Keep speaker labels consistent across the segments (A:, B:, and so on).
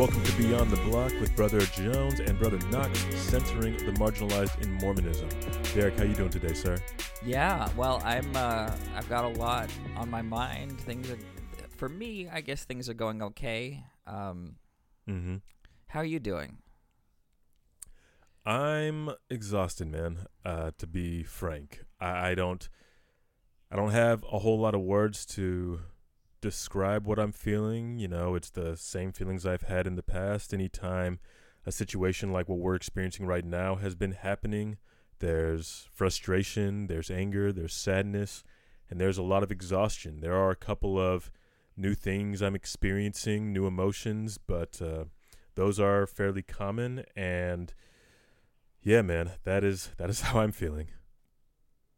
A: Welcome to Beyond the Block with Brother Jones and Brother Knox, centering the marginalized in Mormonism. Derek, how you doing today, sir?
B: Yeah, well, I'm. Uh, I've got a lot on my mind. Things are, for me, I guess things are going okay. Um,
A: Mm-hmm.
B: how are you doing?
A: I'm exhausted, man. Uh, to be frank, I, I don't, I don't have a whole lot of words to describe what I'm feeling. You know, it's the same feelings I've had in the past. Anytime a situation like what we're experiencing right now has been happening, there's frustration, there's anger, there's sadness, and there's a lot of exhaustion. There are a couple of new things I'm experiencing, new emotions, but uh, those are fairly common and yeah, man, that is that is how I'm feeling.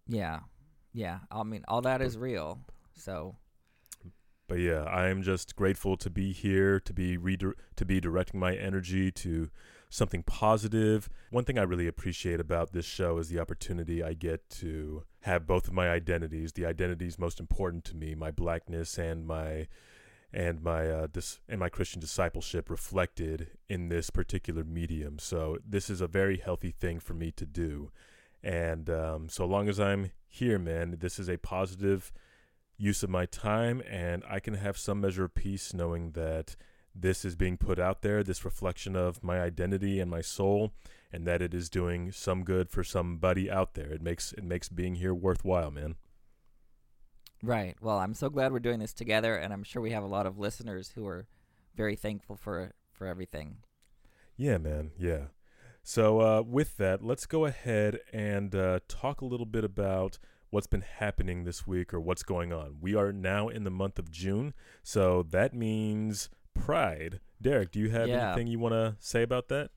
B: Yeah, yeah. I mean, all that is real. So
A: But yeah, I am just grateful to be here, to be redir- to be directing my energy to something positive. One thing I really appreciate about this show is the opportunity I get to have both of my identities, the identities most important to me, my blackness and my and my uh, dis- and my Christian discipleship reflected in this particular medium. So this is a very healthy thing for me to do. And um, so long as I'm here, man, this is a positive use of my time, and I can have some measure of peace knowing that this is being put out there, this reflection of my identity and my soul, and that it is doing some good for somebody out there. It makes it makes being here worthwhile, man.
B: right. Well, I'm so glad we're doing this together, and I'm sure we have a lot of listeners who are very thankful for for everything.
A: Yeah, man. Yeah. So uh, with that, let's go ahead and uh, talk a little bit about what's been happening this week or what's going on. We are now in the month of June, so that means Pride. Derek, do you have
B: Yeah.
A: anything you want to say about that?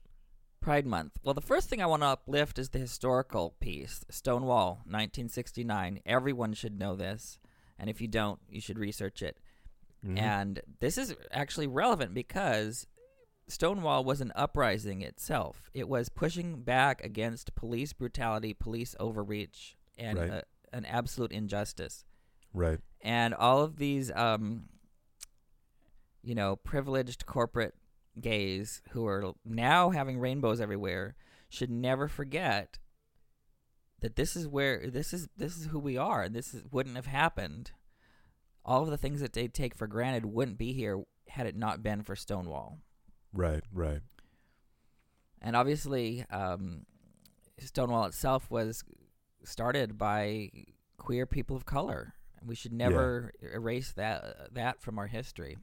B: Pride Month. Well, the first thing I want to uplift is the historical piece, Stonewall, 1969. Everyone should know this, and if you don't, you should research it.
A: Mhm.
B: And this is actually relevant because Stonewall was an uprising itself. It was pushing back against police brutality, police overreach, and
A: Right.
B: uh, an absolute injustice.
A: Right.
B: And all of these, um, you know, privileged corporate gays who are now having rainbows everywhere should never forget that this is where this is this is who we are. This is, wouldn't have happened. All of the things that they take for granted wouldn't be here had it not been for Stonewall.
A: Right. Right.
B: And obviously, um, Stonewall itself was started by queer people of color. We should never erase that that from our history.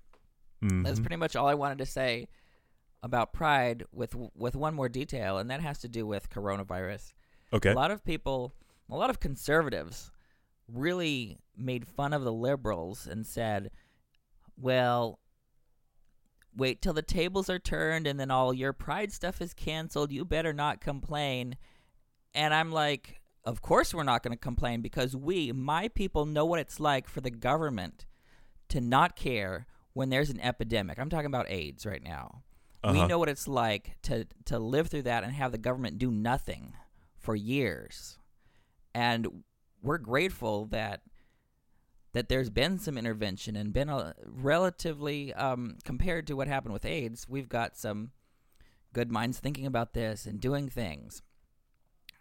B: That's
A: Mhm.
B: pretty much all I wanted to say about Pride, with with one more detail, and that has to do with coronavirus.
A: okay.
B: A lot of people, a lot of conservatives, really made fun of the liberals and said, "Well, wait till the tables are turned, and then all your Pride stuff is canceled. You better not complain." And I'm like, "Of course we're not going to complain because we, my people, know what it's like for the government to not care when there's an epidemic. I'm talking about AIDS right now. We
A: Uh-huh.
B: know what it's like to to live through that and have the government do nothing for years. And we're grateful that that there's been some intervention and been a relatively um, compared to what happened with AIDS, we've got some good minds thinking about this and doing things.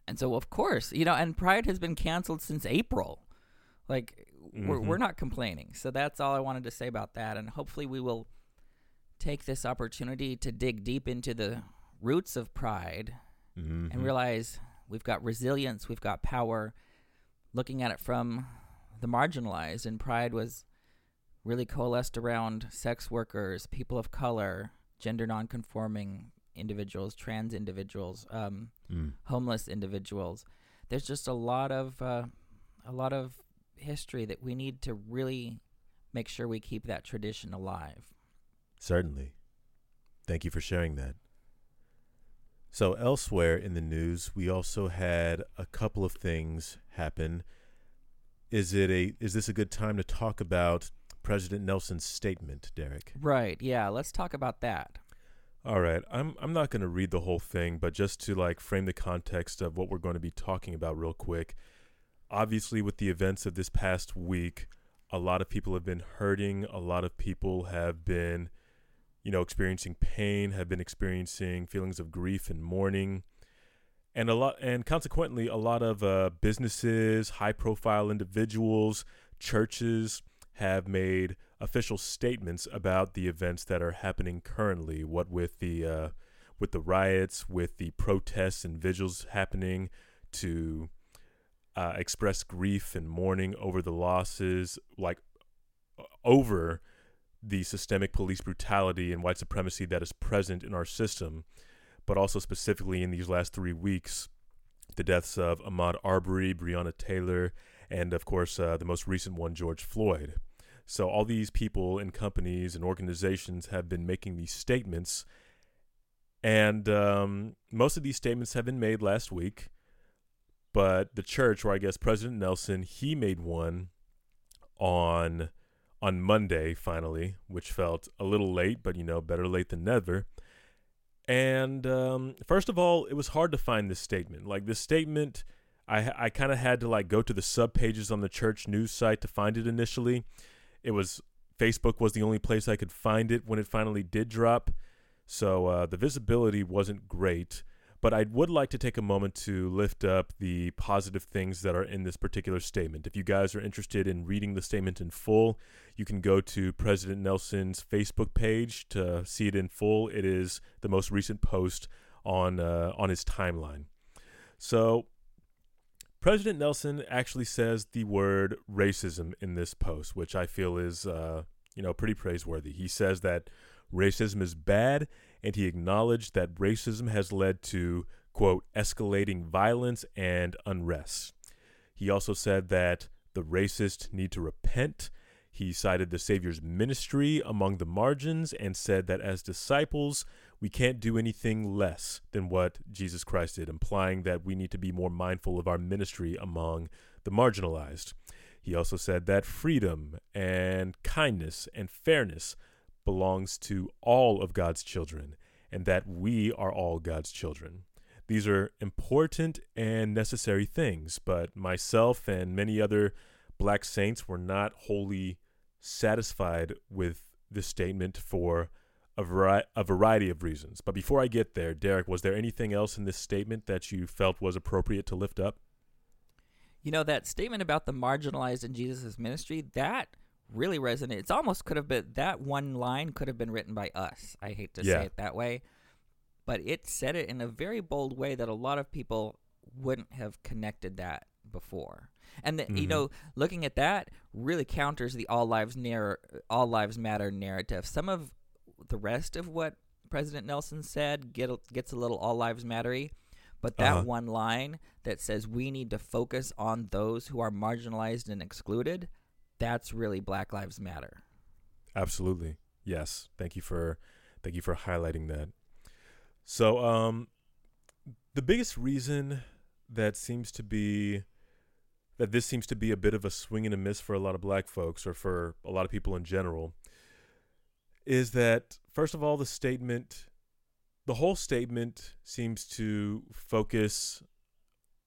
B: And so, of course, you know, and Pride has been canceled since April. Like, we're,
A: Mhm.
B: we're not complaining. So that's all I wanted to say about that. And hopefully, we will take this opportunity to dig deep into the roots of Pride
A: Mhm.
B: and realize we've got resilience, we've got power, looking at it from the marginalized. And Pride was really coalesced around sex workers, people of color, gender nonconforming individuals, trans individuals, um,
A: Mm.
B: homeless individuals. There's just a lot of uh, a lot of history that we need to really make sure we keep that tradition alive.
A: Certainly. Thank you for sharing that. So, elsewhere in the news, we also had a couple of things happen. Is it a is this a good time to talk about President Nelson's statement, Derek?
B: Right. Yeah. Let's talk about that.
A: All right. I'm I'm not going to read the whole thing, but just to like frame the context of what we're going to be talking about real quick. Obviously, with the events of this past week, a lot of people have been hurting. A lot of people have been you know, experiencing pain, have been experiencing feelings of grief and mourning. And a lot, and consequently, a lot of uh, businesses, high-profile individuals, churches have made official statements about the events that are happening currently. What with the uh, with the riots, with the protests and vigils happening, to uh, express grief and mourning over the losses, like over the systemic police brutality and white supremacy that is present in our system, but also specifically in these last three weeks, the deaths of Ahmaud Arbery, Breonna Taylor, and of course uh, the most recent one, George Floyd. So all these people and companies and organizations have been making these statements, and um, most of these statements have been made last week. But the church, or I guess President Nelson, he made one on on Monday finally, which felt a little late, but you know, better late than never. And um, first of all, it was hard to find this statement. Like this statement, I I kind of had to like go to the sub pages on the church news site to find it initially. It was Facebook was the only place I could find it when it finally did drop, so uh, the visibility wasn't great. But I would like to take a moment to lift up the positive things that are in this particular statement. If you guys are interested in reading the statement in full, you can go to President Nelson's Facebook page to see it in full. It is the most recent post on uh, on his timeline. So, President Nelson actually says the word racism in this post, which I feel is uh, you know pretty praiseworthy. He says that racism is bad and he acknowledged that racism has led to, quote, escalating violence and unrest. He also said that the racists need to repent. He cited the Savior's ministry among the margins and said that as disciples, we can't do anything less than what Jesus Christ did, implying that we need to be more mindful of our ministry among the marginalized. He also said that freedom and kindness and fairness belongs to all of God's children and that we are all God's children. These are important and necessary things, but myself and many other black saints were not wholly satisfied with this statement for a, vari- a variety of reasons. But before I get there, Derek, was there anything else in this statement that you felt was appropriate to lift up?
B: You know, that statement about the marginalized in Jesus' ministry, that really resonated. It's almost could have been that one line could have been written by us. I hate to
A: Yeah.
B: say it that way, but it said it in a very bold way that a lot of people wouldn't have connected that before. And the, you
A: Mhm.
B: know, looking at that really counters the all lives narr- all lives matter narrative. Some of the rest of what President Nelson said get gets a little all lives mattery, but that
A: Uh-huh.
B: one line that says we need to focus on those who are marginalized and excluded, that's really Black Lives Matter.
A: Absolutely. Yes. Thank you for thank you for highlighting that. So um the biggest reason that seems to be that this seems to be a bit of a swing and a miss for a lot of black folks or for a lot of people in general is that first of all the statement the whole statement seems to focus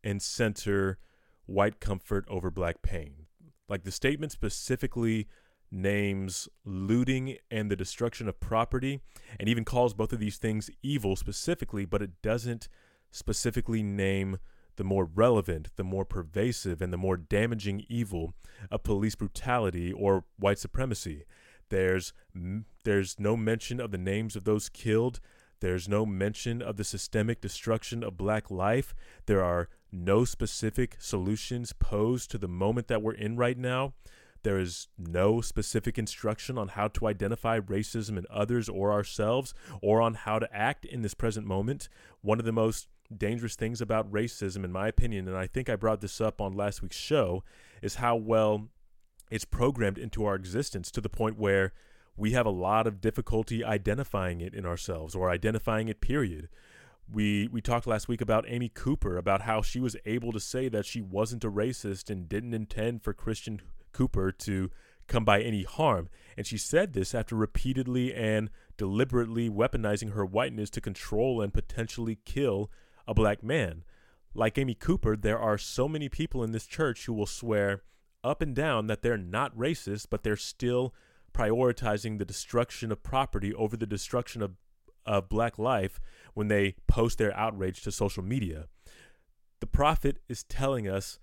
A: and center white comfort over black pain. Like the statement specifically names looting and the destruction of property and even calls both of these things evil specifically, but it doesn't specifically name the more relevant, the more pervasive, and the more damaging evil of police brutality or white supremacy. There's there's no mention of the names of those killed. There's no mention of the systemic destruction of black life. There are no specific solutions posed to the moment that we're in right now. There is no specific instruction on how to identify racism in others or ourselves or on how to act in this present moment. One of the most dangerous things about racism, in my opinion, and I think I brought this up on last week's show, is how well it's programmed into our existence to the point where we have a lot of difficulty identifying it in ourselves or identifying it, period. We we talked last week about Amy Cooper about how she was able to say that she wasn't a racist and didn't intend for Christian Cooper to come by any harm. And she said this after repeatedly and deliberately weaponizing her whiteness to control and potentially kill a black man. Like Amy Cooper, there are so many people in this church who will swear up and down that they're not racist, but they're still prioritizing the destruction of property over the destruction of, of black life when they post their outrage to social media. The prophet is telling us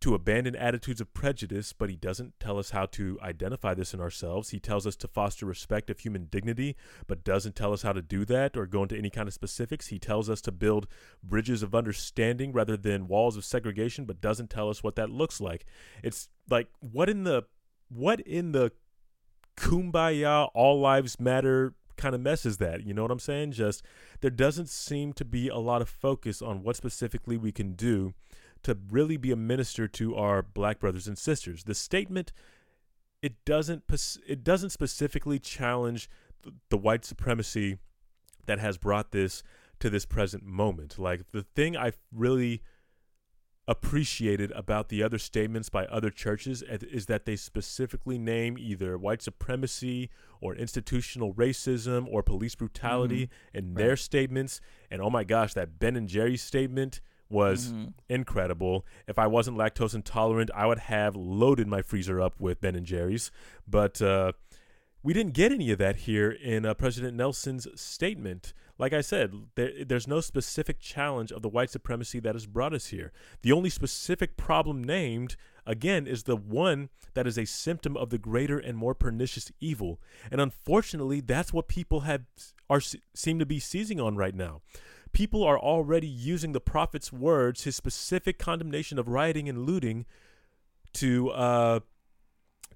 A: to abandon attitudes of prejudice, but he doesn't tell us how to identify this in ourselves. He tells us to foster respect of human dignity, but doesn't tell us how to do that or go into any kind of specifics. He tells us to build bridges of understanding rather than walls of segregation, but doesn't tell us what that looks like. It's like what in the what in the kumbaya all lives matter kind of mess is that? You know what I'm saying? Just there doesn't seem to be a lot of focus on what specifically we can do to really be a minister to our black brothers and sisters. The statement it doesn't it doesn't specifically challenge the, the white supremacy that has brought this to this present moment. Like the thing I really appreciated about the other statements by other churches is that they specifically name either white supremacy or institutional racism or police brutality mm-hmm. in right. their statements. And oh my gosh, that Ben and Jerry statement was mm-hmm. incredible. If I wasn't lactose intolerant, I would have loaded my freezer up with Ben and Jerry's. But uh, we didn't get any of that here in uh, President Nelson's statement. Like I said, there, there's no specific challenge of the white supremacy that has brought us here. The only specific problem named, again, is the one that is a symptom of the greater and more pernicious evil. And unfortunately, that's what people have are seem to be seizing on right now people are already using the prophet's words, his specific condemnation of rioting and looting, to uh,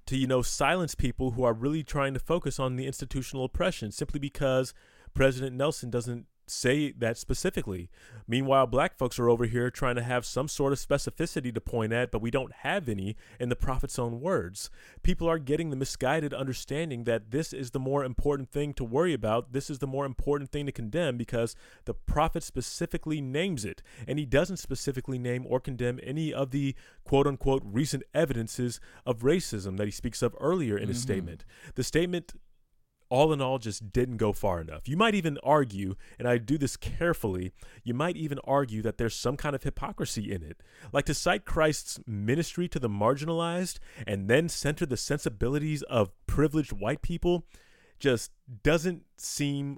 A: to you know silence people who are really trying to focus on the institutional oppression simply because President Nelson doesn't say that specifically. Meanwhile, black folks are over here trying to have some sort of specificity to point at, but we don't have any in the prophet's own words. People are getting the misguided understanding that this is the more important thing to worry about. This is the more important thing to condemn because the prophet specifically names it. And he doesn't specifically name or condemn any of the quote unquote recent evidences of racism that he speaks of earlier in mm-hmm. his statement. The statement all in all just didn't go far enough. You might even argue, and I do this carefully, you might even argue that there's some kind of hypocrisy in it. Like to cite Christ's ministry to the marginalized and then center the sensibilities of privileged white people just doesn't seem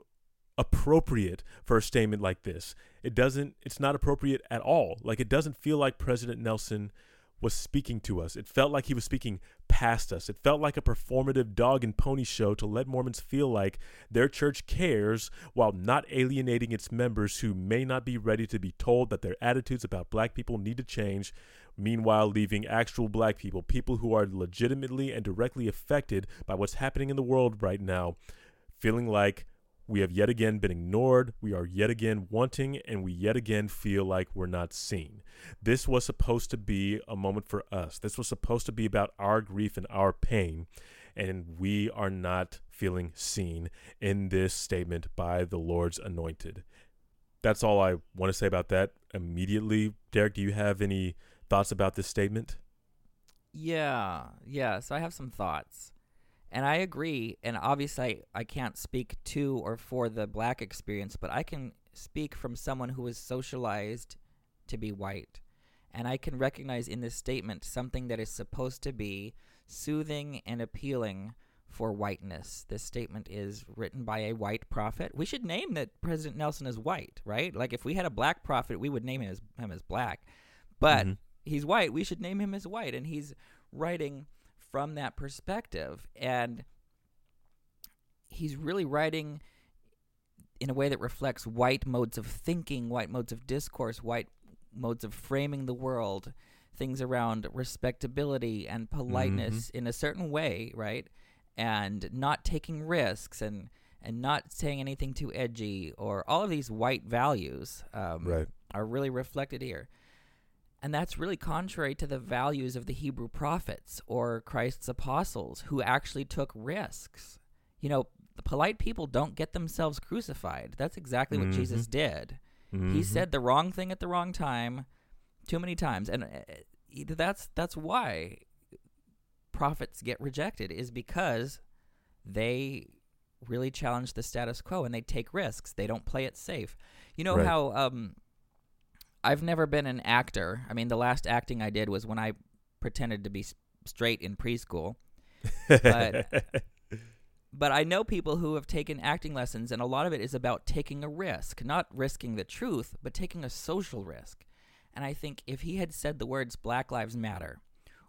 A: appropriate for a statement like this. It doesn't it's not appropriate at all. Like it doesn't feel like President Nelson was speaking to us. It felt like he was speaking past us. It felt like a performative dog and pony show to let Mormons feel like their church cares while not alienating its members who may not be ready to be told that their attitudes about black people need to change, meanwhile, leaving actual black people, people who are legitimately and directly affected by what's happening in the world right now, feeling like we have yet again been ignored. We are yet again wanting, and we yet again feel like we're not seen. This was supposed to be a moment for us. This was supposed to be about our grief and our pain, and we are not feeling seen in this statement by the Lord's anointed. That's all I want to say about that immediately. Derek, do you have any thoughts about this statement?
B: Yeah, yeah. So I have some thoughts. And I agree. And obviously, I, I can't speak to or for the black experience, but I can speak from someone who was socialized to be white. And I can recognize in this statement something that is supposed to be soothing and appealing for whiteness. This statement is written by a white prophet. We should name that President Nelson is white, right? Like if we had a black prophet, we would name him as him as black. But mm-hmm. he's white. We should name him as white, and he's writing from that perspective. And he's really writing in a way that reflects white modes of thinking, white modes of discourse, white modes of framing the world, things around respectability and politeness mm-hmm. in a certain way, right? And not taking risks and and not saying anything too edgy or all of these white values um,
A: right.
B: are really reflected here. And that's really contrary to the values of the Hebrew prophets or Christ's apostles who actually took risks. You know, the polite people don't get themselves crucified. That's exactly mm-hmm. what Jesus mm-hmm. did. Mm-hmm. He said the wrong thing at the wrong time too many times. And uh, that's that's why prophets get rejected is because they really challenge the status quo and they take risks. They don't play it safe. You know right. how um I've never been an actor. I mean, the last acting I did was when I pretended to be straight in preschool. But but I know people who have taken acting lessons, and a lot of it is about taking a risk, not risking the truth, but taking a social risk. And I think if he had said the words Black Lives Matter,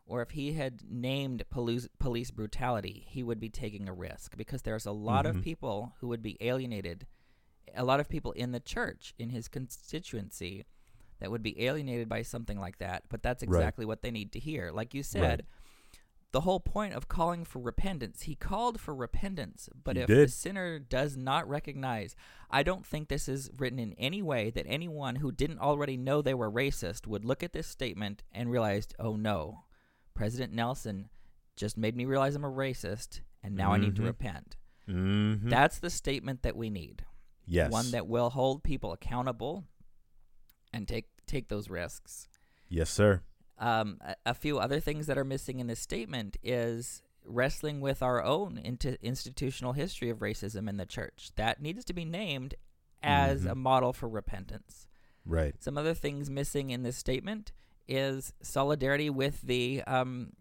B: or if he had named police, police brutality, he would be taking a risk because there's a lot
A: Mhm.
B: of people who would be alienated, a lot of people in the church, in his constituency, that would be alienated by something like that. But that's
A: Right.
B: exactly what they need to hear. Like you said, the whole point of calling for repentance, he called for repentance. But
A: He
B: if the sinner does not recognize, I don't think this is written in any way that anyone who didn't already know they were racist would look at this statement and realize, oh no, President Nelson just made me realize I'm a racist, and now I need to
A: Mhm.
B: repent.
A: Mm-hmm.
B: That's the statement that we need.
A: yes.
B: One that will hold people accountable and take take those risks.
A: yes, sir.
B: Um, a, a few other things that are missing in this statement is wrestling with our own into institutional history of racism in the church. That needs to be named as
A: Mhm.
B: a model for repentance.
A: Right.
B: Some other things missing in this statement is solidarity with the um,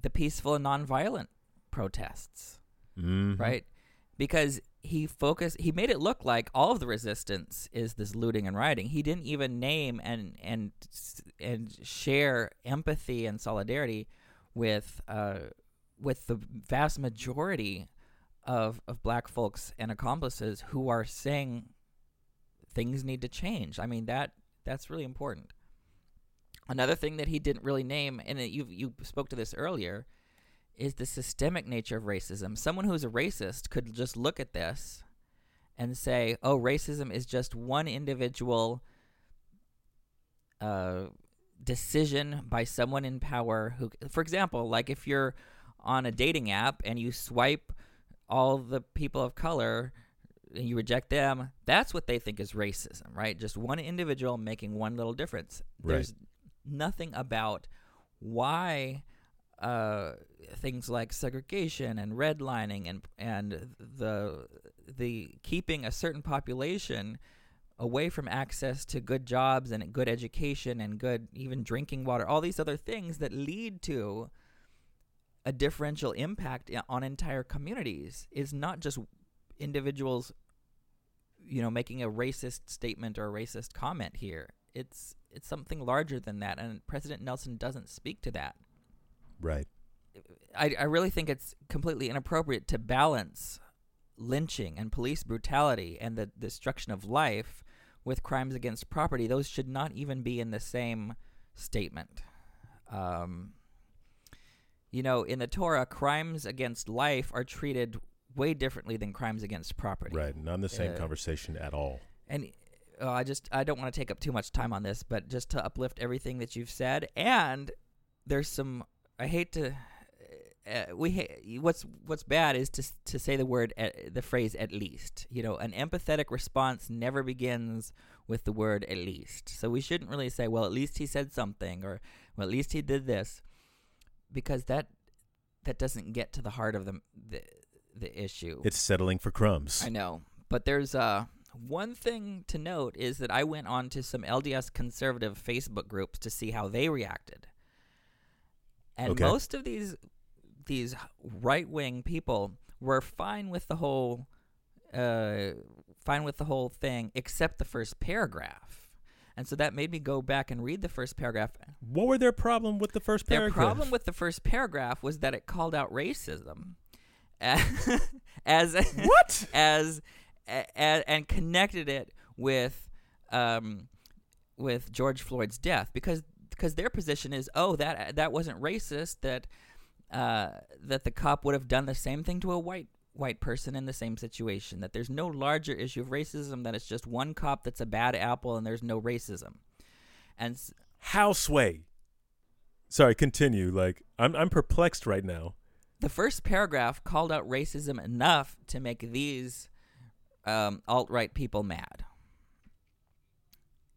B: the peaceful and nonviolent protests
A: Mm-hmm.
B: right? Because he focused, he made it look like all of the resistance is this looting and rioting. He didn't even name and and and share empathy and solidarity with uh, with the vast majority of of black folks and accomplices who are saying things need to change. I mean that that's really important. Another thing that he didn't really name, and you you spoke to this earlier, is the systemic nature of racism. Someone who's a racist could just look at this and say, "Oh, racism is just one individual uh, decision by someone in power who, for example, like if you're on a dating app and you swipe all the people of color and you reject them, that's what they think is racism, right? Just one individual making one little difference.
A: Right.
B: There's nothing about why uh, things like segregation and redlining and and the the keeping a certain population away from access to good jobs and good education and good even drinking water all these other things that lead to a differential impact on entire communities is not just individuals you know making a racist statement or a racist comment here. It's it's something larger than that and president nelson doesn't speak to that
A: Right.
B: I, I really think it's completely inappropriate to balance lynching and police brutality and the destruction of life with crimes against property. Those should not even be in the same statement. Um, you know, in the Torah, crimes against life are treated way differently than crimes against property.
A: Right. Not in the same
B: Uh,
A: conversation at all.
B: And uh, I just I don't want to take up too much time on this, but just to uplift everything that you've said, and there's some I hate to. Uh, we ha- what's what's bad is to to say the word at, the phrase at least. You know, an empathetic response never begins with the word at least. So we shouldn't really say, well, at least he said something, or well, at least he did this, because that that doesn't get to the heart of the the, the issue.
A: It's settling for crumbs.
B: I know, but there's uh one thing to note is that I went on to some LDS conservative Facebook groups to see how they reacted, and
A: Okay.
B: most of these these right wing people were fine with the whole uh fine with the whole thing except the first paragraph. And so that made me go back and read the first paragraph.
A: What were their problem with the first paragraph?
B: Their problem with the first paragraph was that it called out racism as
A: what?
B: as a, a, and connected it with um, with George Floyd's death because because their position is oh that that wasn't racist that uh, that the cop would have done the same thing to a white white person in the same situation that there's no larger issue of racism that it's just one cop that's a bad apple and there's no racism and s-
A: Houseway. Sorry, continue. Like I'm I'm perplexed right now.
B: the first paragraph called out racism enough to make these um, alt right people mad,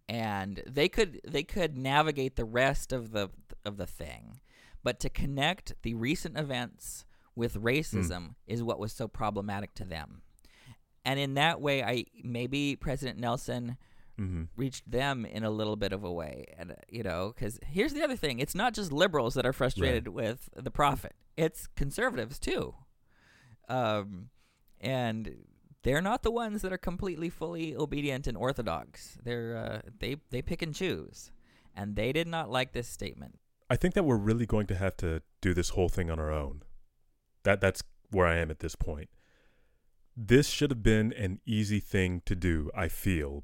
B: and they could they could navigate the rest of the of the thing, but to connect the recent events with racism is what was so problematic to them, and in that way, I maybe President Nelson
A: Mm-hmm.
B: reached them in a little bit of a way. And uh, you know because here's the other thing. It's not just liberals that are frustrated with the prophet. It's conservatives too. Um, and they're not the ones that are completely fully obedient and orthodox. They're uh, they they pick and choose, and they did not like this statement.
A: I think that we're really going to have to do this whole thing on our own. That that's where I am at this point. This should have been an easy thing to do, I feel.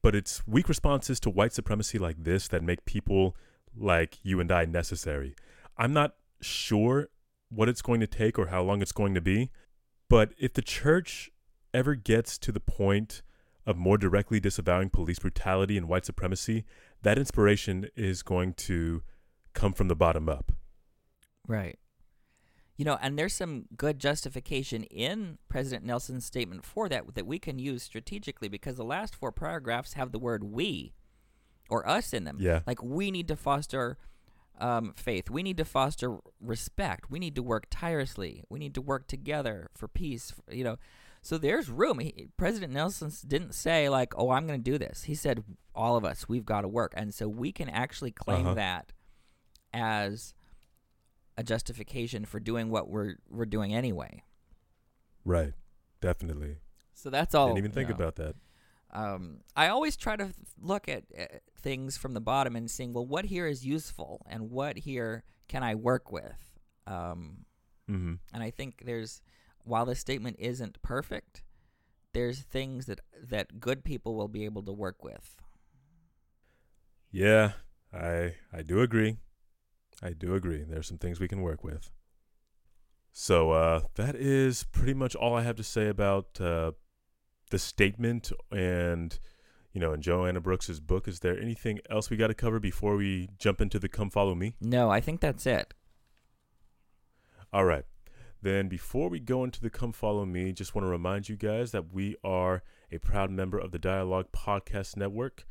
A: But it's weak responses to white supremacy like this that make people like you and I necessary. I'm not sure what it's going to take or how long it's going to be, but if the church ever gets to the point of more directly disavowing police brutality and white supremacy, that inspiration is going to come from the bottom up.
B: Right. You know, and there's some good justification in President Nelson's statement for that that we can use strategically because the last four paragraphs have the word we or us in them.
A: Yeah.
B: Like we need to foster um, faith. We need to foster respect. We need to work tirelessly. We need to work together for peace. You know, so there's room. He, President Nelson didn't say like, "Oh, I'm going to do this." He said, "All of us, we've got to work," and so we can actually claim
A: Uh-huh.
B: that as a justification for doing what we're we're doing anyway.
A: Right. Definitely.
B: So that's all.
A: Didn't even think
B: know.
A: about that.
B: um, I always try to look at uh, things from the bottom and seeing, well, what here is useful and what here can I work with. Um,
A: Mm-hmm.
B: and I think there's, while this statement isn't perfect, there's things that that good people will be able to work with.
A: Yeah, I I do agree. I do agree. There's some things we can work with. So uh, that is pretty much all I have to say about uh, the statement and you know, in Joanna Brooks's book. Is there anything else we got to cover before we jump into the "Come Follow Me"?
B: No, I think that's it.
A: All right. Then, before we go into the Come Follow Me, just want to remind you guys that we are a proud member of the Dialogue Podcast Network,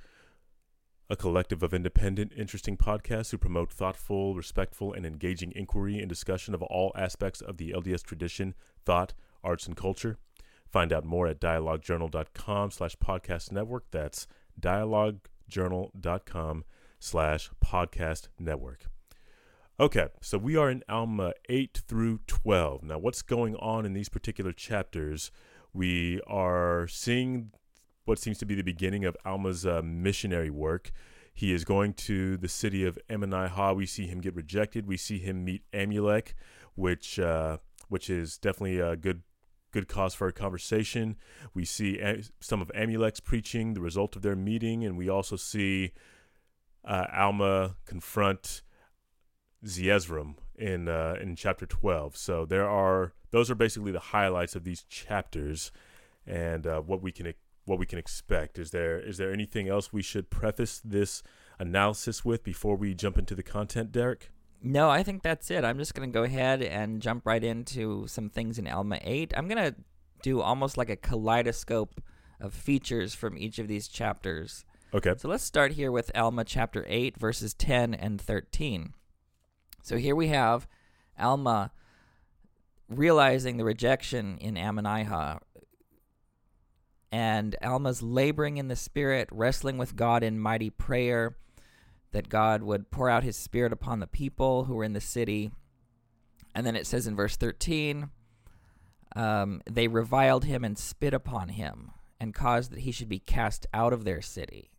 A: a collective of independent, interesting podcasts who promote thoughtful, respectful, and engaging inquiry and discussion of all aspects of the LDS tradition, thought, arts, and culture. Find out more at dialoguejournal.com slash podcast network. That's dialoguejournal.com slash podcast network. Okay, so we are in Alma 8 through 12. Now, what's going on in these particular chapters? We are seeing what seems to be the beginning of Alma's uh, missionary work. He is going to the city of Ammonihah. We see him get rejected. We see him meet Amulek, which uh, which is definitely a good good cause for a conversation. We see a- some of Amulek's preaching, the result of their meeting, and we also see uh, Alma confront Zeezrom in uh, in chapter 12. So there are those are basically the highlights of these chapters and uh, what we can what we can expect. Is there is there anything else we should preface this analysis with before we jump into the content, Derek?
B: No, I think that's it. I'm just going to go ahead and jump right into some things in Alma 8. I'm going to do almost like a kaleidoscope of features from each of these chapters.
A: Okay.
B: So let's start here with Alma chapter 8, verses 10 and 13. So here we have Alma realizing the rejection in Ammonihah. And Alma's laboring in the spirit, wrestling with God in mighty prayer, that God would pour out his spirit upon the people who were in the city. And then it says in verse 13, um, they reviled him and spit upon him and caused that he should be cast out of their city.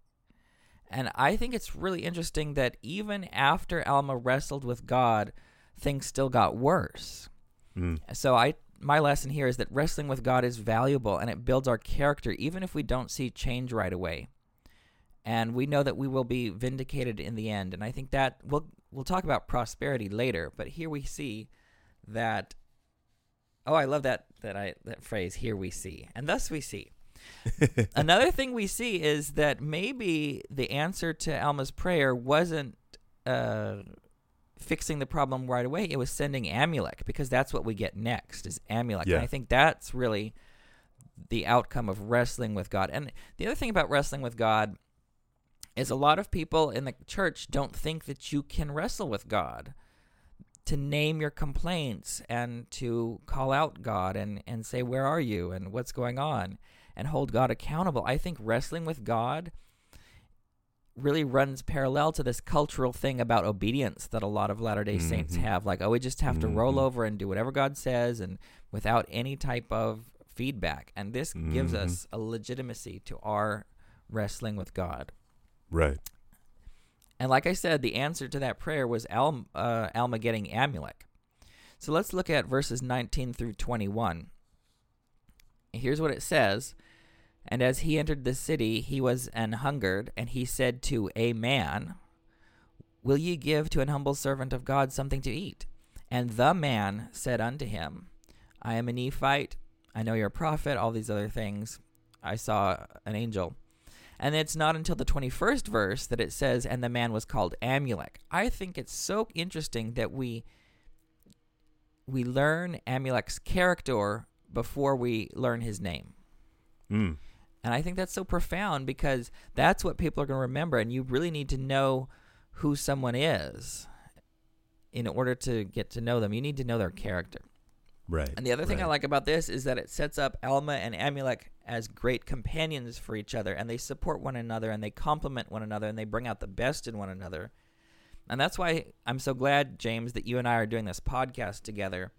B: And I think it's really interesting that even after Alma wrestled with God, things still got worse.
A: Mm.
B: So I my lesson here is that wrestling with God is valuable and it builds our character even if we don't see change right away. And we know that we will be vindicated in the end. And I think that we'll we'll talk about prosperity later, but here we see that Oh, I love that that I that phrase here we see. And thus we see. Another thing we see is that maybe the answer to Alma's prayer wasn't uh, fixing the problem right away. It was sending Amulek because that's what we get next is Amulek.
A: Yeah.
B: And I think that's really the outcome of wrestling with God. And the other thing about wrestling with God is a lot of people in the church don't think that you can wrestle with God. To name your complaints and to call out God and, and say, Where are you? and what's going on? And hold God accountable. I think wrestling with God really runs parallel to this cultural thing about obedience that a lot of Latter day Saints
A: Mhm.
B: have. Like, oh, we just have to roll
A: Mhm.
B: over and do whatever God says and without any type of feedback. And this gives
A: Mhm.
B: us a legitimacy to our wrestling with God.
A: Right.
B: And like I said, the answer to that prayer was Al, uh, Alma getting Amulek. So let's look at verses 19 through 21. Here's what it says And as he entered the city, he was an hungered, and he said to a man, Will ye give to an humble servant of God something to eat? And the man said unto him, I am a Nephite. I know you're a prophet, all these other things. I saw an angel. And it's not until the 21st verse that it says, and the man was called Amulek. I think it's so interesting that we we learn Amulek's character before we learn his name.
A: Mm.
B: And I think that's so profound because that's what people are going to remember. And you really need to know who someone is in order to get to know them. You need to know their character.
A: Right.
B: And the other thing I like about this is that it sets up Alma and Amulek as great companions for each other, and they support one another, and they complement one another, and they bring out the best in one another. And that's why I'm so glad, James, that you and I are doing this podcast together.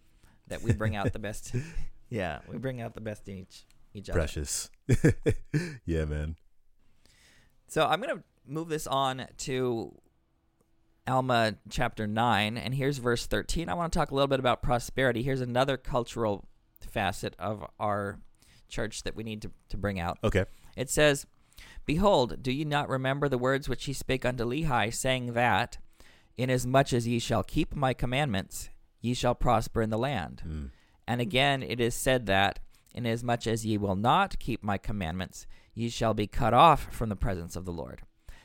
B: That we bring out the best. Yeah, we bring out the best in each each other.
A: Precious. yeah, man.
B: So I'm going to move this on to Alma chapter 9, and here's verse 13. I want to talk a little bit about prosperity. Here's another cultural facet of our church that we need to, to bring out.
A: Okay.
B: It says, Behold, do ye not remember the words which he spake unto Lehi, saying that, Inasmuch as ye shall keep my commandments, ye shall prosper in the land.
A: Mm.
B: And again it is said that, Inasmuch as ye will not keep my commandments, ye shall be cut off from the presence of the Lord.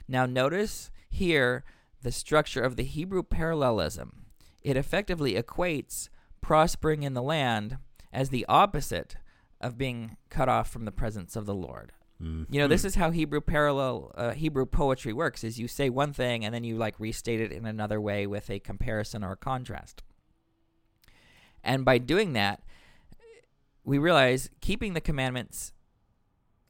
B: Now notice here the structure of the Hebrew parallelism. It effectively equates prospering in the land as the opposite of being cut off from the presence of the Lord.
A: Mm.
B: You know, this is how Hebrew parallel uh, Hebrew poetry works: is you say one thing and then you like restate it in another way with a comparison or a contrast. And by doing that, we realize keeping the commandments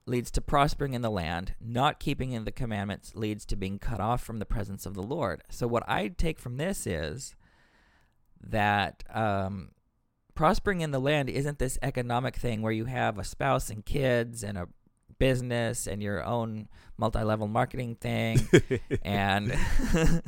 B: leads to prospering in the land. Not keeping in the commandments leads to being cut off from the presence of the Lord. So what I take from this is that um, prospering in the land isn't this economic thing where you have a spouse and kids and a business and your own multi-level marketing thing and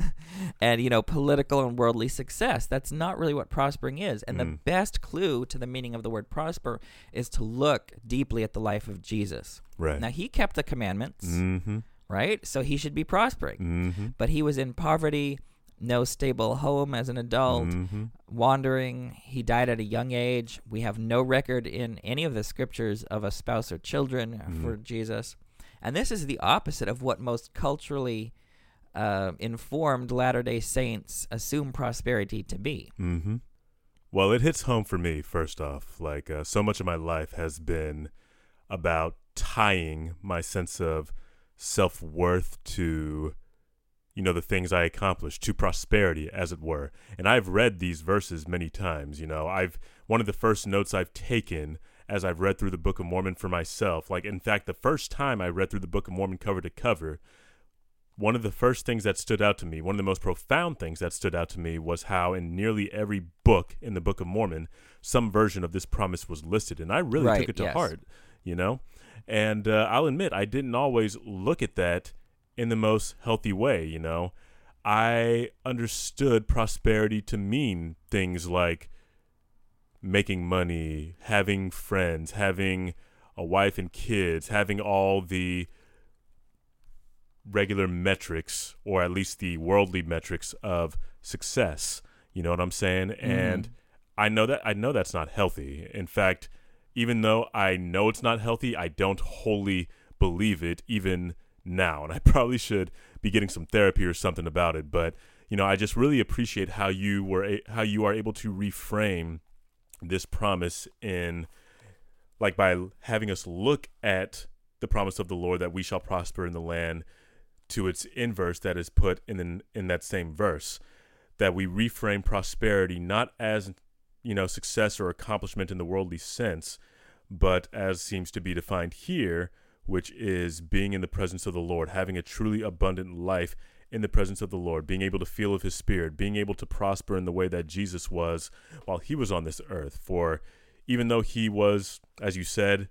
B: and you know political and worldly success that's not really what prospering is and the
A: Mm.
B: best clue to the meaning of the word prosper is to look deeply at the life of Jesus
A: right.
B: now he kept the commandments
A: mm-hmm.
B: right so he should be prospering
A: Mm-hmm.
B: but he was in poverty no stable home as an adult
A: Mm-hmm.
B: wandering. He died at a young age. We have no record in any of the scriptures of a spouse or children
A: Mhm.
B: for Jesus. And this is the opposite of what most culturally uh, informed Latter day Saints assume prosperity to be.
A: Mm-hmm. Well, it hits home for me, first off. Like, uh, so much of my life has been about tying my sense of self worth to, you know, the things I accomplished, to prosperity, as it were. And I've read these verses many times. You know, I've, one of the first notes I've taken as I've read through the Book of Mormon for myself, like, in fact, the first time I read through the Book of Mormon cover to cover, one of the first things that stood out to me, one of the most profound things that stood out to me, was how in nearly every book in the Book of Mormon, some version of this promise was listed. And I really
B: Right,
A: took it to
B: yes.
A: heart, you know? And uh, I'll admit, I didn't always look at that in the most healthy way, you know? I understood prosperity to mean things like making money, having friends, having a wife and kids, having all the regular metrics or at least the worldly metrics of success. You know what I'm saying? Mm-hmm. And I know that I know that's not healthy. In fact, even though I know it's not healthy, I don't wholly believe it even now. And I probably should be getting some therapy or something about it, but you know, I just really appreciate how you were a- how you are able to reframe this promise in like by having us look at the promise of the Lord that we shall prosper in the land to its inverse that is put in in, in that same verse that we reframe prosperity not as you know success or accomplishment in the worldly sense but as seems to be defined here which is being in the presence of the Lord, having a truly abundant life in the presence of the Lord, being able to feel of his spirit, being able to prosper in the way that Jesus was while he was on this earth. For even though he was, as you said,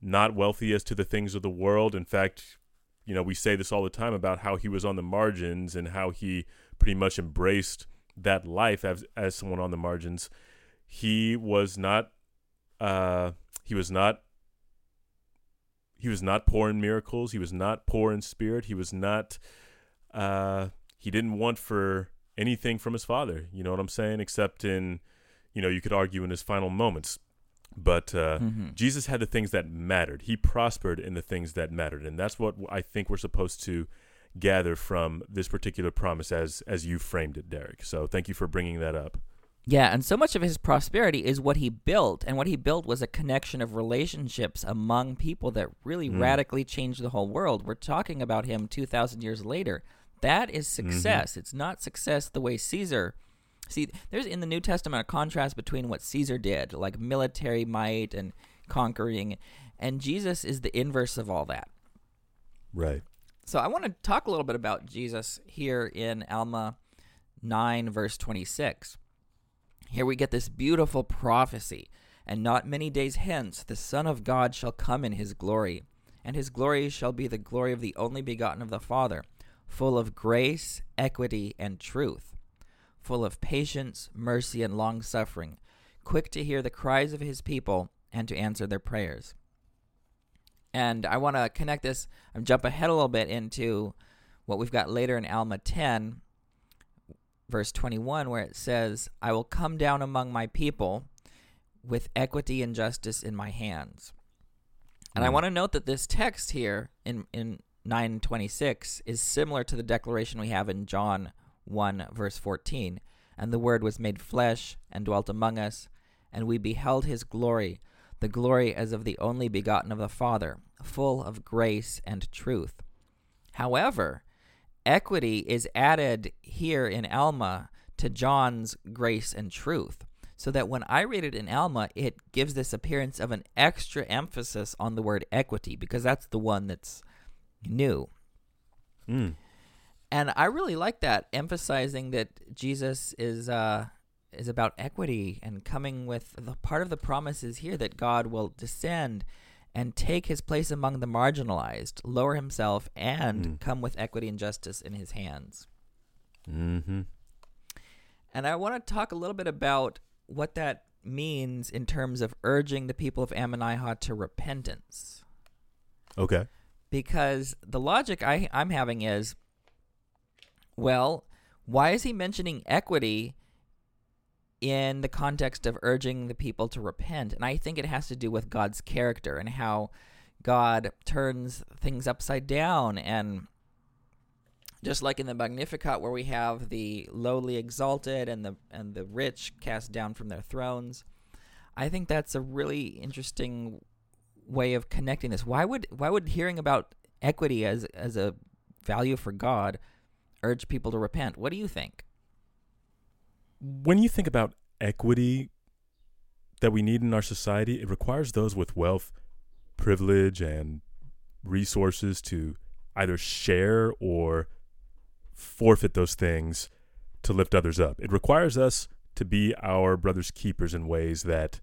A: not wealthy as to the things of the world, in fact, you know, we say this all the time about how he was on the margins and how he pretty much embraced that life as as someone on the margins. He was not uh he was not he was not poor in miracles, he was not poor in spirit, he was not uh, he didn't want for anything from his father. You know what I'm saying? Except in, you know, you could argue in his final moments. But uh, mm-hmm. Jesus had the things that mattered. He prospered in the things that mattered, and that's what I think we're supposed to gather from this particular promise, as as you framed it, Derek. So thank you for bringing that up.
B: Yeah, and so much of his prosperity is what he built, and what he built was a connection of relationships among people that really mm. radically changed the whole world. We're talking about him 2,000 years later. That is mm-hmm. success. Mm-hmm. It's not success the way Caesar. See, there's in the New Testament a contrast between what Caesar did, like military might and conquering, and Jesus is the inverse of all that.
A: Right.
B: So I want to talk a little bit about Jesus here in Alma 9, verse 26. Here we get this beautiful prophecy. And not many days hence the Son of God shall come in his glory, and his glory shall be the glory of the only begotten of the Father full of grace, equity, and truth, full of patience, mercy, and long suffering, quick to hear the cries of his people and to answer their prayers. And I want to connect this, I'm jump ahead a little bit into what we've got later in Alma 10, verse 21, where it says, I will come down among my people with equity and justice in my hands. And I hmm. want to note that this text here in, in 9:26 is similar to the declaration we have in John 1 verse 14. And the word was made flesh and dwelt among us, and we beheld his glory, the glory as of the only begotten of the Father, full of grace and truth. However, equity is added here in Alma to John's grace and truth, so that when I read it in Alma, it gives this appearance of an extra emphasis on the word equity, because that's the one that's new. Mm. And I really like that, emphasizing that Jesus is uh, is about equity and coming with the part of the promise is here that God will descend and take his place among the marginalized, lower himself, and mm. come with equity and justice in his hands.
A: Mm-hmm.
B: And I want to talk a little bit about what that means in terms of urging the people of Ammonihah to repentance.
A: Okay
B: because the logic I, I'm having is well, why is he mentioning equity in the context of urging the people to repent? And I think it has to do with God's character and how God turns things upside down. And just like in the Magnificat, where we have the lowly exalted and the and the rich cast down from their thrones, I think that's a really interesting way of connecting this. Why would why would hearing about equity as as a value for God urge people to repent? What do you think?
A: When you think about equity that we need in our society, it requires those with wealth, privilege, and resources to either share or forfeit those things to lift others up. It requires us to be our brother's keepers in ways that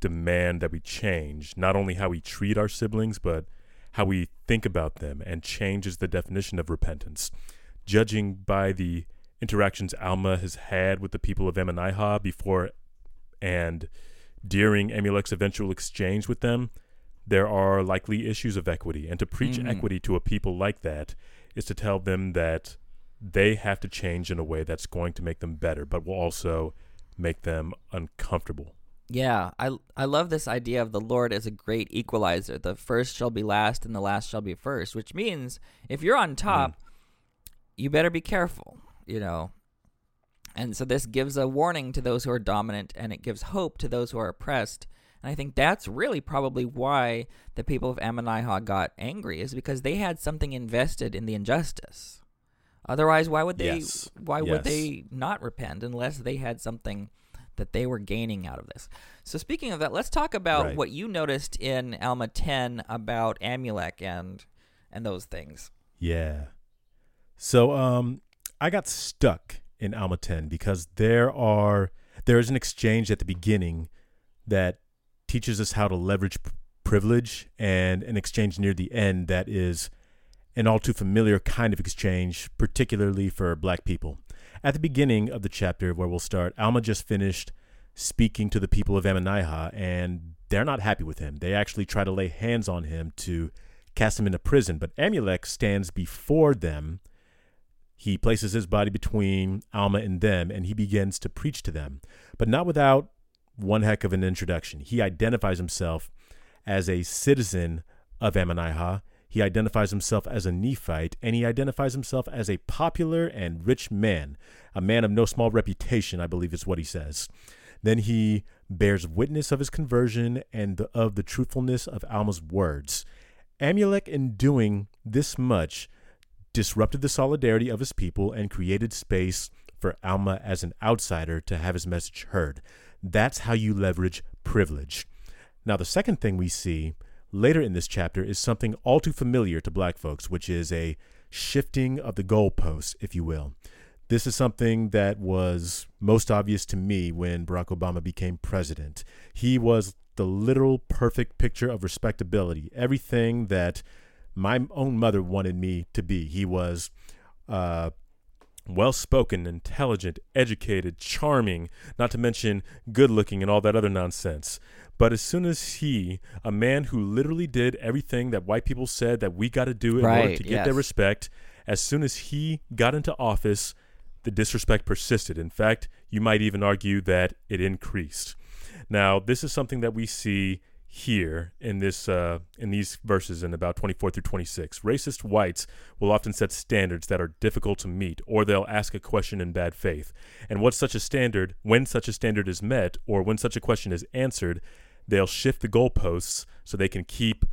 A: demand that we change not only how we treat our siblings, but how we think about them, and changes the definition of repentance. Judging by the interactions Alma has had with the people of Ammonihah before and during Amulek's eventual exchange with them, there are likely issues of equity. And to preach mm. equity to a people like that is to tell them that they have to change in a way that's going to make them better, but will also make them uncomfortable.
B: Yeah, I I love this idea of the Lord as a great equalizer. The first shall be last and the last shall be first, which means if you're on top, mm. you better be careful, you know. And so this gives a warning to those who are dominant and it gives hope to those who are oppressed. And I think that's really probably why the people of Ammonihah got angry is because they had something invested in the injustice. Otherwise, why would they yes. why yes. would they not repent unless they had something that they were gaining out of this. So speaking of that, let's talk about
A: Right.
B: what you noticed in Alma 10 about Amulek and and those things.
A: Yeah. So um I got stuck in Alma 10 because there are there is an exchange at the beginning that teaches us how to leverage p- privilege and an exchange near the end that is an all too familiar kind of exchange particularly for black people. At the beginning of the chapter where we'll start, Alma just finished speaking to the people of Ammonihah and they're not happy with him. They actually try to lay hands on him to cast him into prison, but Amulek stands before them. He places his body between Alma and them, and he begins to preach to them, but not without one heck of an introduction. He identifies himself as a citizen of Ammonihah. He identifies himself as a Nephite, and he identifies himself as a popular and rich man, a man of no small reputation, I believe is what he says. Then he bears witness of his conversion and of the truthfulness of Alma's words. Amulek, in doing this much, disrupted the solidarity of his people and created space for Alma as an outsider to have his message heard. That's how you leverage privilege. Now, the second thing we see later in this chapter is something all too familiar to black folks, which is a shifting of the goalposts, if you will. This is something that was most obvious to me when Barack Obama became president. He was the literal perfect picture of respectability, everything that my own mother wanted me to be. He was uh, well spoken, intelligent, educated, charming, not to mention good looking and all that other nonsense. But as soon as he, a man who literally did everything that white people said that we got to do in order to get their respect, as soon as he got into office, the disrespect persisted. In fact, you might even argue that it increased. Now, this is something that we see here in this uh, in these verses in about 24 through 26. Racist whites will often set standards that are difficult to meet, or they'll ask a question in bad faith. And what's such a standard? When such a standard is met, or when such a question is answered, they'll shift the goalposts so they can keep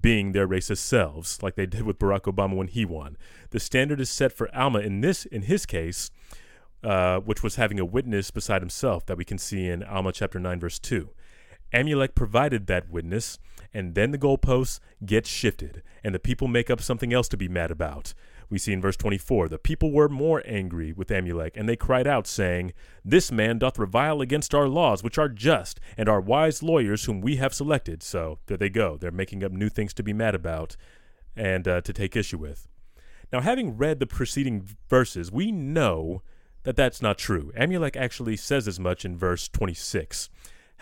A: being their racist selves, like they did with Barack Obama when he won. The standard is set for Alma in this in his case, uh, which was having a witness beside himself that we can see in Alma chapter 9 verse 2. Amulek provided that witness, and then the goalposts get shifted, and the people make up something else to be mad about. We see in verse 24, the people were more angry with Amulek, and they cried out, saying, This man doth revile against our laws, which are just, and our wise lawyers whom we have selected. So there they go. They're making up new things to be mad about and uh, to take issue with. Now, having read the preceding verses, we know that that's not true. Amulek actually says as much in verse 26.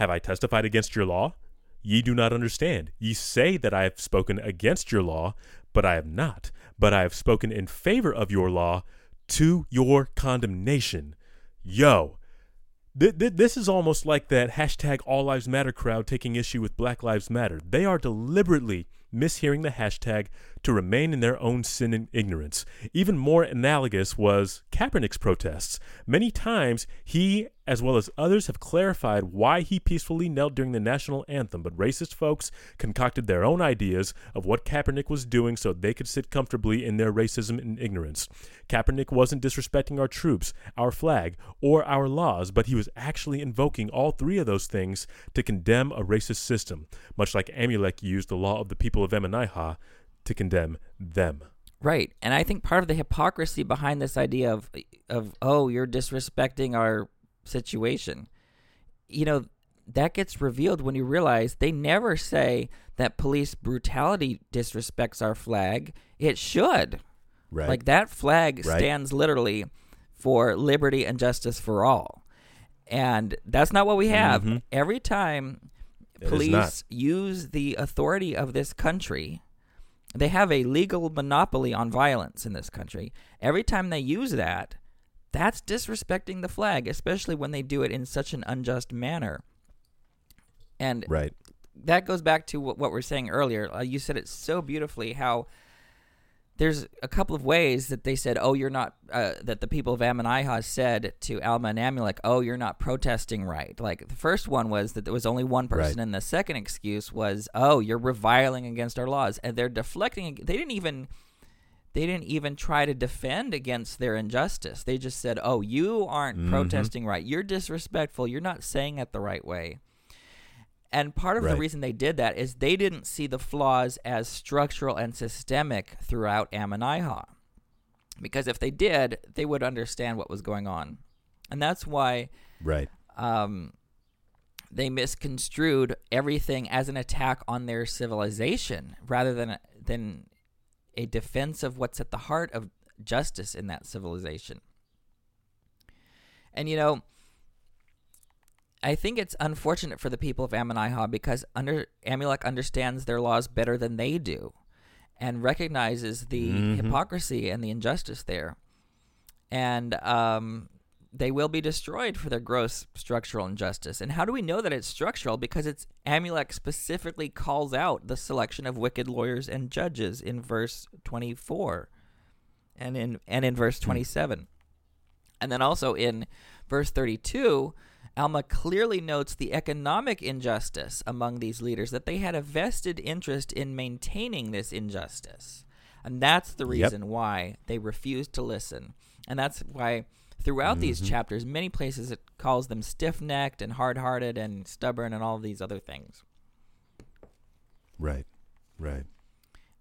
A: Have I testified against your law? Ye do not understand. Ye say that I have spoken against your law, but I have not. But I have spoken in favor of your law to your condemnation. Yo, th- th- this is almost like that hashtag All Lives Matter crowd taking issue with Black Lives Matter. They are deliberately mishearing the hashtag to remain in their own sin and ignorance. Even more analogous was Kaepernick's protests. Many times, he, as well as others, have clarified why he peacefully knelt during the national anthem, but racist folks concocted their own ideas of what Kaepernick was doing so they could sit comfortably in their racism and ignorance. Kaepernick wasn't disrespecting our troops, our flag, or our laws, but he was actually invoking all three of those things to condemn a racist system, much like Amulek used the law of the people of Ammonihah to condemn them.
B: Right. And I think part of the hypocrisy behind this idea of of oh, you're disrespecting our situation. You know, that gets revealed when you realize they never say that police brutality disrespects our flag. It should.
A: Right.
B: Like that flag
A: Right.
B: stands literally for liberty and justice for all. And that's not what we have.
A: Mhm.
B: Every time police use the authority of this country, they have a legal monopoly on violence in this country. Every time they use that, that's disrespecting the flag, especially when they do it in such an unjust manner. And
A: right.
B: that goes back to what, what we are saying earlier. Uh, you said it so beautifully how there's a couple of ways that they said, "Oh, you're not," uh, that the people of Ammonihah said to Alma and Amulek, "Oh, you're not protesting right." Like the first one was that there was only one person,
A: Right.
B: and the second excuse was, "Oh, you're reviling against our laws," and they're deflecting. They didn't even they didn't even try to defend against their injustice. They just said, "Oh, you aren't
A: Mhm.
B: protesting right. You're disrespectful. You're not saying it the right way." And part of the reason they did that is they didn't see the flaws as structural and systemic throughout Ammonihah. Because if they did, they would understand what was going on. And that's why
A: Right.
B: um, they misconstrued everything as an attack on their civilization rather than than a defense of what's at the heart of justice in that civilization. And you know, I think it's unfortunate for the people of Ammonihah because under Amulek understands their laws better than they do, and recognizes the
A: Mhm.
B: hypocrisy and the injustice there, and um, they will be destroyed for their gross structural injustice. And how do we know that it's structural? Because it's Amulek specifically calls out the selection of wicked lawyers and judges in verse twenty four, and in and in verse hmm. twenty seven, and then also in verse thirty two. Alma clearly notes the economic injustice among these leaders, that they had a vested interest in maintaining this injustice. And that's the
A: Yep.
B: reason why they refused to listen. And that's why throughout these
A: Mhm.
B: chapters, many places it calls them stiff necked and hard hearted and stubborn and all these other things.
A: Right. Right.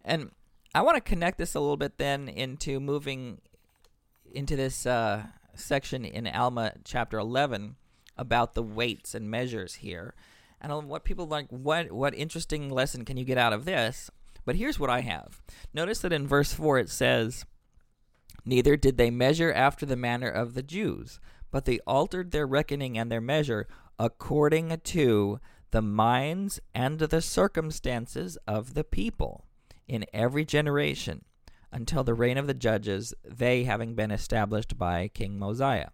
B: And I want to connect this a little bit then into moving into this uh, section in Alma chapter 11 about the weights and measures here. And what people like, what, what interesting lesson can you get out of this? But here's what I have. Notice that in verse 4 it says, Neither did they measure after the manner of the Jews, but they altered their reckoning and their measure according to the minds and the circumstances of the people in every generation until the reign of the judges, they having been established by King Mosiah.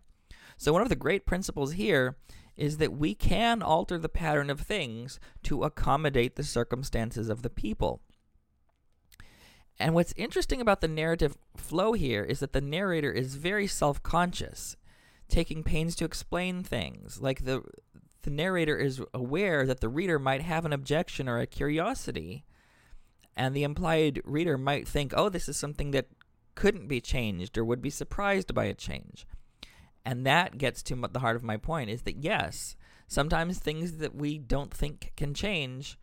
B: So, one of the great principles here is that we can alter the pattern of things to accommodate the circumstances of the people. And what's interesting about the narrative flow here is that the narrator is very self conscious, taking pains to explain things. Like the, the narrator is aware that the reader might have an objection or a curiosity, and the implied reader might think, oh, this is something that couldn't be changed or would be surprised by a change. And that gets to the heart of my point is that yes, sometimes things that we don't think can change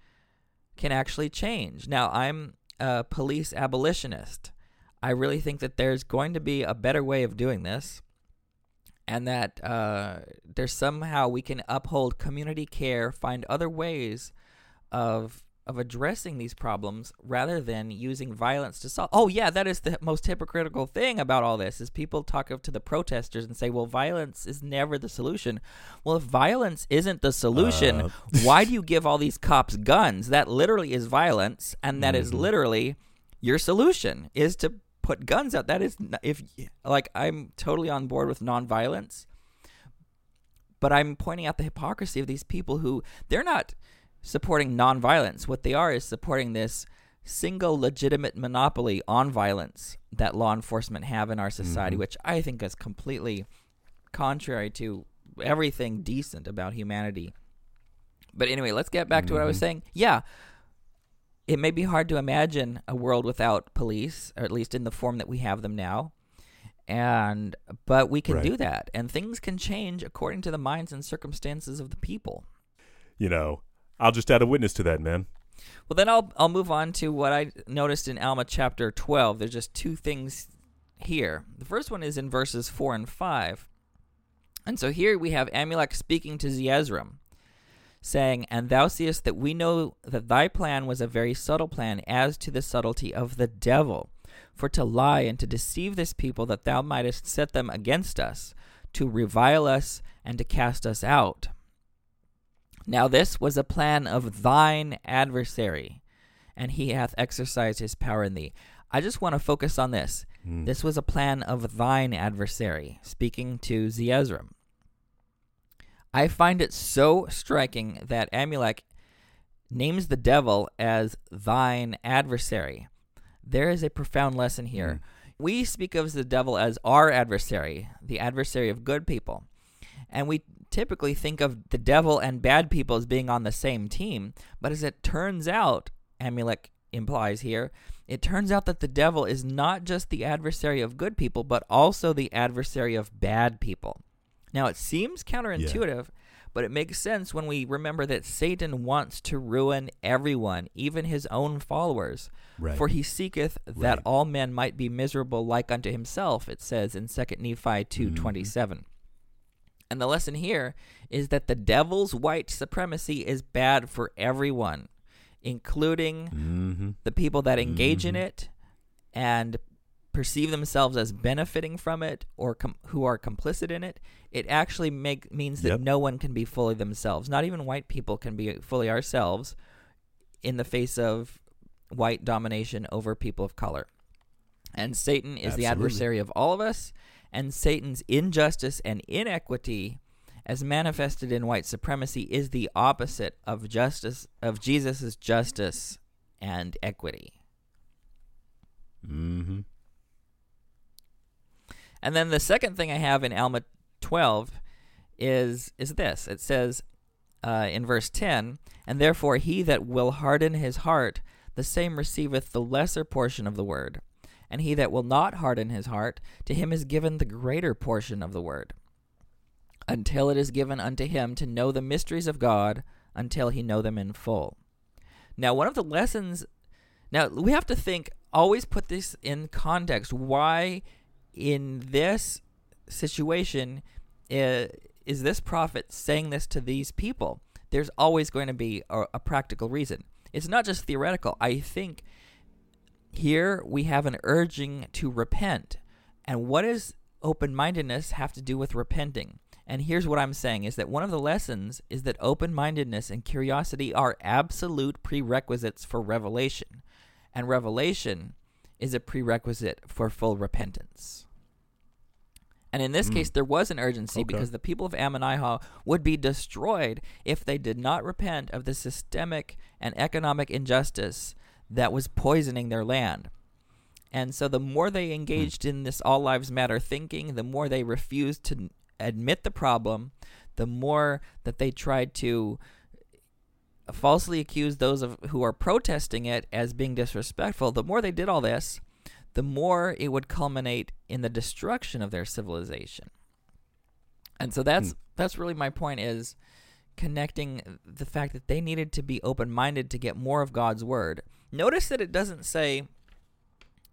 B: can actually change. Now, I'm a police abolitionist. I really think that there's going to be a better way of doing this, and that uh, there's somehow we can uphold community care, find other ways of of addressing these problems rather than using violence to solve. Oh yeah, that is the most hypocritical thing about all this is people talk to the protesters and say, "Well, violence is never the solution." Well, if violence isn't the solution,
A: Uh,
B: why do you give all these cops guns? That literally is violence, and that is
A: Mhm.
B: literally your solution is to put guns out. That is if like I'm totally on board with nonviolence, but I'm pointing out the hypocrisy of these people who they're not supporting nonviolence. What they are is supporting this single legitimate monopoly on violence that law enforcement have in our society,
A: Mhm.
B: which I think is completely contrary to everything decent about humanity. But anyway, let's get back to what I was
A: Mhm.
B: saying. Yeah, it may be hard to imagine a world without police, or at least in the form that we have them now. And but we can
A: Right.
B: do that, and things can change according to the minds and circumstances of the people.
A: You know, I'll just add a witness to that, man.
B: Well, then I'll I'll move on to what I noticed in Alma chapter 12. There's just two things here. The first one is in verses 4 and 5. And so here we have Amulek speaking to Zeezrom, saying, And thou seest that we know that thy plan was a very subtle plan as to the subtlety of the devil, for to lie and to deceive this people that thou mightest set them against us, to revile us and to cast us out. Now this was a plan of thine adversary, and he hath exercised his power in thee. I just want to focus on this.
A: Mm.
B: This was a plan of thine adversary, speaking to Zeezrom. I find it so striking that Amulek names the devil as thine adversary. There is a profound lesson here. We speak of the devil as our adversary, the adversary of good people. And we typically think of the devil and bad people as being on the same team. But as it turns out, Amulek implies here, it turns out that the devil is not just the adversary of good people, but also the adversary of bad people. Now, it seems counterintuitive, but it makes sense when we remember that Satan wants to ruin everyone, even his own followers.
A: Right.
B: For he seeketh that
A: Right.
B: all men might be miserable like unto himself, it says in 2 mm-hmm. Nephi 2.27. And the lesson here is that the devil's white supremacy is bad for everyone, including
A: mm-hmm.
B: the people that engage in
A: Mhm.
B: it and perceive themselves as benefiting from it or com- who are complicit in it it actually make means that
A: Yep.
B: no one can be fully themselves not even white people can be fully ourselves in the face of white domination over people of color and satan is the adversary of all of us and satan's injustice and inequity as manifested in white supremacy is the opposite of justice of jesus' justice and equity
A: Mm-hmm.
B: And then the second thing I have in Alma 12 is is this. It says uh, in verse 10, and therefore he that will harden his heart, the same receiveth the lesser portion of the word. And he that will not harden his heart, to him is given the greater portion of the word. Until it is given unto him to know the mysteries of God, until he know them in full. Now, one of the lessons, now we have to think, always put this in context. Why in this situation uh, is this prophet saying this to these people? There's always going to be a, a practical reason. It's not just theoretical. I think here we have an urging to repent. And what does open mindedness have to do with repenting? And here's what I'm saying is that one of the lessons is that open mindedness and curiosity are absolute prerequisites for revelation. And revelation is a prerequisite for full repentance. And in this
A: Mm.
B: case, there was an urgency
A: Okay.
B: because the people of Ammonihah would be destroyed if they did not repent of the systemic and economic injustice that was poisoning their land. And so the more they engaged in this all lives matter thinking, the more they refused to admit the problem, the more that they tried to falsely accuse those of who are protesting it as being disrespectful, the more they did all this, the more it would culminate in the destruction of their civilization. And so that's
A: Hmm.
B: that's really my point is connecting the fact that they needed to be open-minded to get more of God's word. Notice that it doesn't say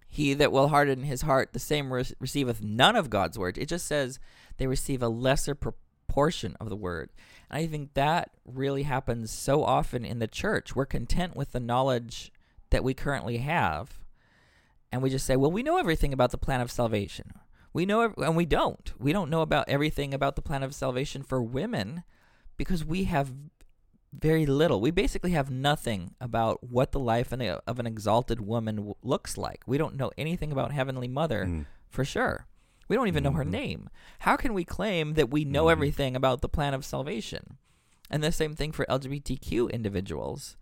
B: he that will harden his heart the same re- receiveth none of God's word. It just says they receive a lesser proportion of the word. And I think that really happens so often in the church. We're content with the knowledge that we currently have, and we just say, "Well, we know everything about the plan of salvation." We know, ev- and we don't. We don't know about everything about the plan of salvation for women because we have very little. We basically have nothing about what the life of an exalted woman w- looks like. We don't know anything about Heavenly Mother
A: Mm.
B: for sure. We don't even know her
A: Mhm.
B: name. How can we claim that we know
A: Mhm.
B: everything about the plan of salvation? And the same thing for LGBTQ individuals.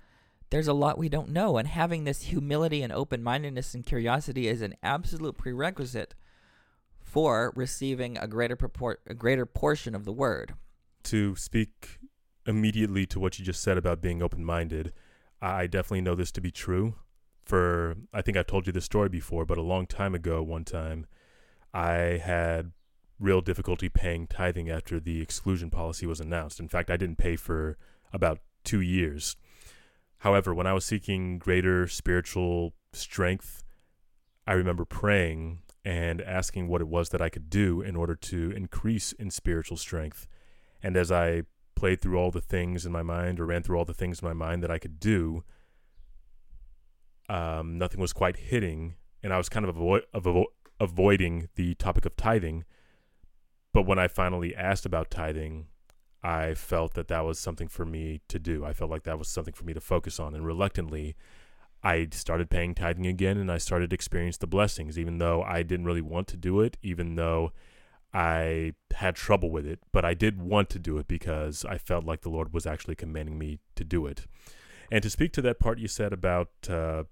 B: There's a lot we don't know, and having this humility and open mindedness and curiosity is an absolute prerequisite for receiving a greater purport, a greater portion of the word.
A: to speak immediately to what you just said about being open minded, I definitely know this to be true. For I think I've told you this story before, but a long time ago, one time, I had real difficulty paying tithing after the exclusion policy was announced. In fact, I didn't pay for about two years. However, when I was seeking greater spiritual strength, I remember praying and asking what it was that I could do in order to increase in spiritual strength. And as I played through all the things in my mind or ran through all the things in my mind that I could do, um, nothing was quite hitting. And I was kind of, avo- avo- avoiding the topic of tithing. But when I finally asked about tithing, I felt that that was something for me to do. I felt like that was something for me to focus on. And reluctantly, I started paying tithing again and I started to experience the blessings, even though I didn't really want to do it, even though I had trouble with it. But I did want to do it because I felt like the Lord was actually commanding me to do it. And to speak to that part you said about uh,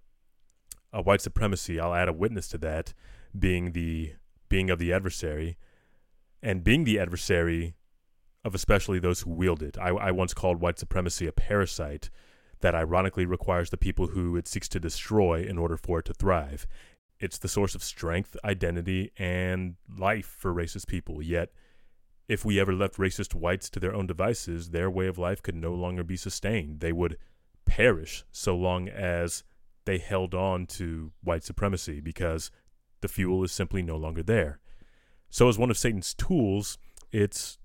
A: uh, white supremacy, I'll add a witness to that, being the being of the adversary, and being the adversary of especially those who wield it. I, I once called white supremacy a parasite that ironically requires the people who it seeks to destroy in order for it to thrive. It's the source of strength, identity, and life for racist people. Yet, if we ever left racist whites to their own devices, their way of life could no longer be sustained. They would perish so long as they held on to white supremacy because the fuel is simply no longer there. So, as one of Satan's tools, it's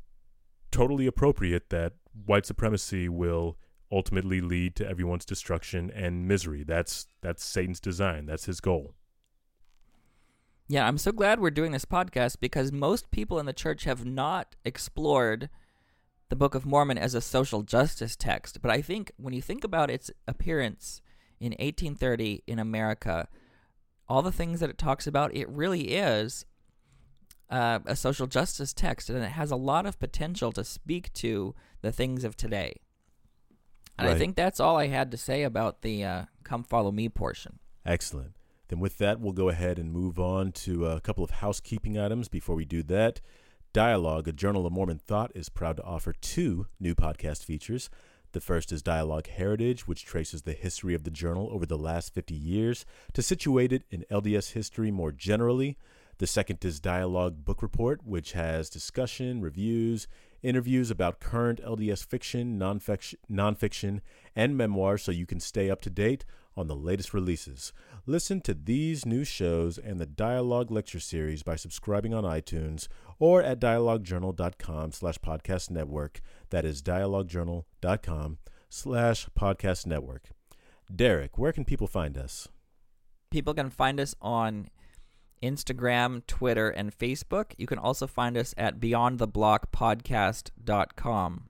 A: totally appropriate that white supremacy will ultimately lead to everyone's destruction and misery. That's that's Satan's design. That's his goal.
B: Yeah, I'm so glad we're doing this podcast because most people in the church have not explored the Book of Mormon as a social justice text. But I think when you think about its appearance in 1830 in America, all the things that it talks about, it really is uh, a social justice text, and it has a lot of potential to speak to the things of today. And
A: Right.
B: I think that's all I had to say about the uh, "Come Follow Me" portion.
A: Excellent. Then, with that, we'll go ahead and move on to a couple of housekeeping items. Before we do that, Dialogue, a Journal of Mormon Thought, is proud to offer two new podcast features. The first is Dialogue Heritage, which traces the history of the journal over the last 50 years to situate it in LDS history more generally. The second is Dialogue Book Report, which has discussion, reviews, interviews about current LDS fiction, nonfiction, nonfiction, and memoirs so you can stay up to date on the latest releases. Listen to these new shows and the Dialogue Lecture Series by subscribing on iTunes or at dialoguejournal.com slash podcast network. That is dialoguejournal.com slash podcast network. Derek, where can people find us?
B: People can find us on Instagram, Twitter, and Facebook. You can also find us at beyondtheblockpodcast.com.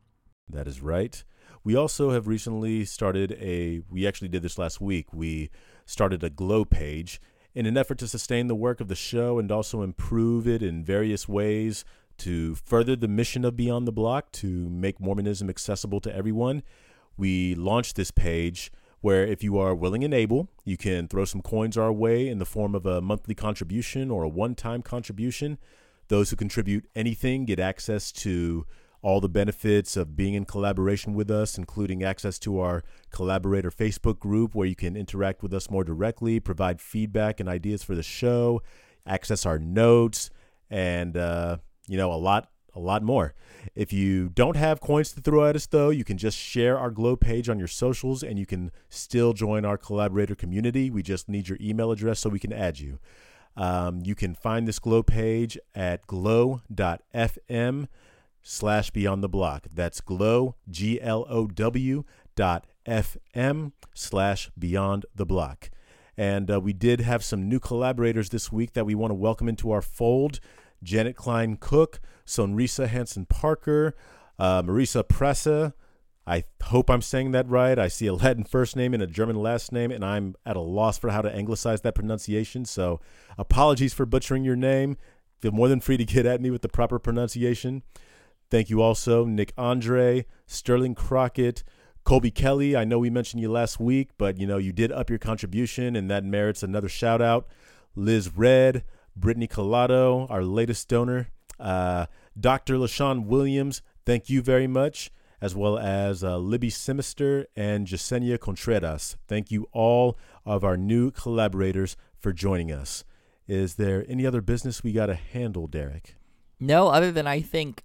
A: That is right. We also have recently started a, we actually did this last week. We started a Glow page in an effort to sustain the work of the show and also improve it in various ways to further the mission of Beyond the Block to make Mormonism accessible to everyone. We launched this page where if you are willing and able, you can throw some coins our way in the form of a monthly contribution or a one time contribution. Those who contribute anything get access to all the benefits of being in collaboration with us, including access to our collaborator Facebook group where you can interact with us more directly, provide feedback and ideas for the show, access our notes, and uh, you know a lot, a lot more. If you don't have coins to throw at us, though, you can just share our Glow page on your socials, and you can still join our collaborator community. We just need your email address so we can add you. Um, you can find this Glow page at glow.fm slash beyond the block. That's glow, G L O W dot FM slash beyond the block. And uh, we did have some new collaborators this week that we want to welcome into our fold Janet Klein Cook, Sonrisa Hansen Parker, uh, Marisa Pressa. I hope I'm saying that right. I see a Latin first name and a German last name, and I'm at a loss for how to anglicize that pronunciation. So apologies for butchering your name. Feel more than free to get at me with the proper pronunciation. Thank you also, Nick Andre, Sterling Crockett, Colby Kelly. I know we mentioned you last week, but you know you did up your contribution, and that merits another shout out. Liz Red, Brittany Collado, our latest donor, uh, Dr. LaShawn Williams. Thank you very much, as well as uh, Libby Simister and Jasenia Contreras. Thank you all of our new collaborators for joining us. Is there any other business we got to handle, Derek?
B: No, other than I think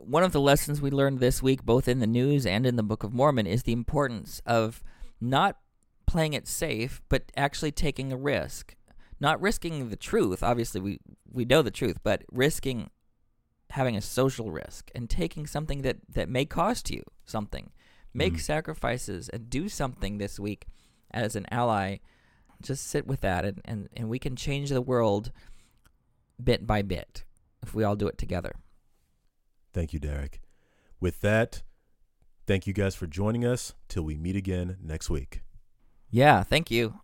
B: one of the lessons we learned this week, both in the news and in the Book of Mormon, is the importance of not playing it safe, but actually taking a risk. Not risking the truth. Obviously, we, we know the truth, but risking having a social risk and taking something that, that may cost you something. Make
A: Mhm.
B: sacrifices and do something this week as an ally. Just sit with that, and, and, and we can change the world bit by bit if we all do it together.
A: Thank you, Derek. With that, thank you guys for joining us. Till we meet again next week.
B: Yeah, thank you.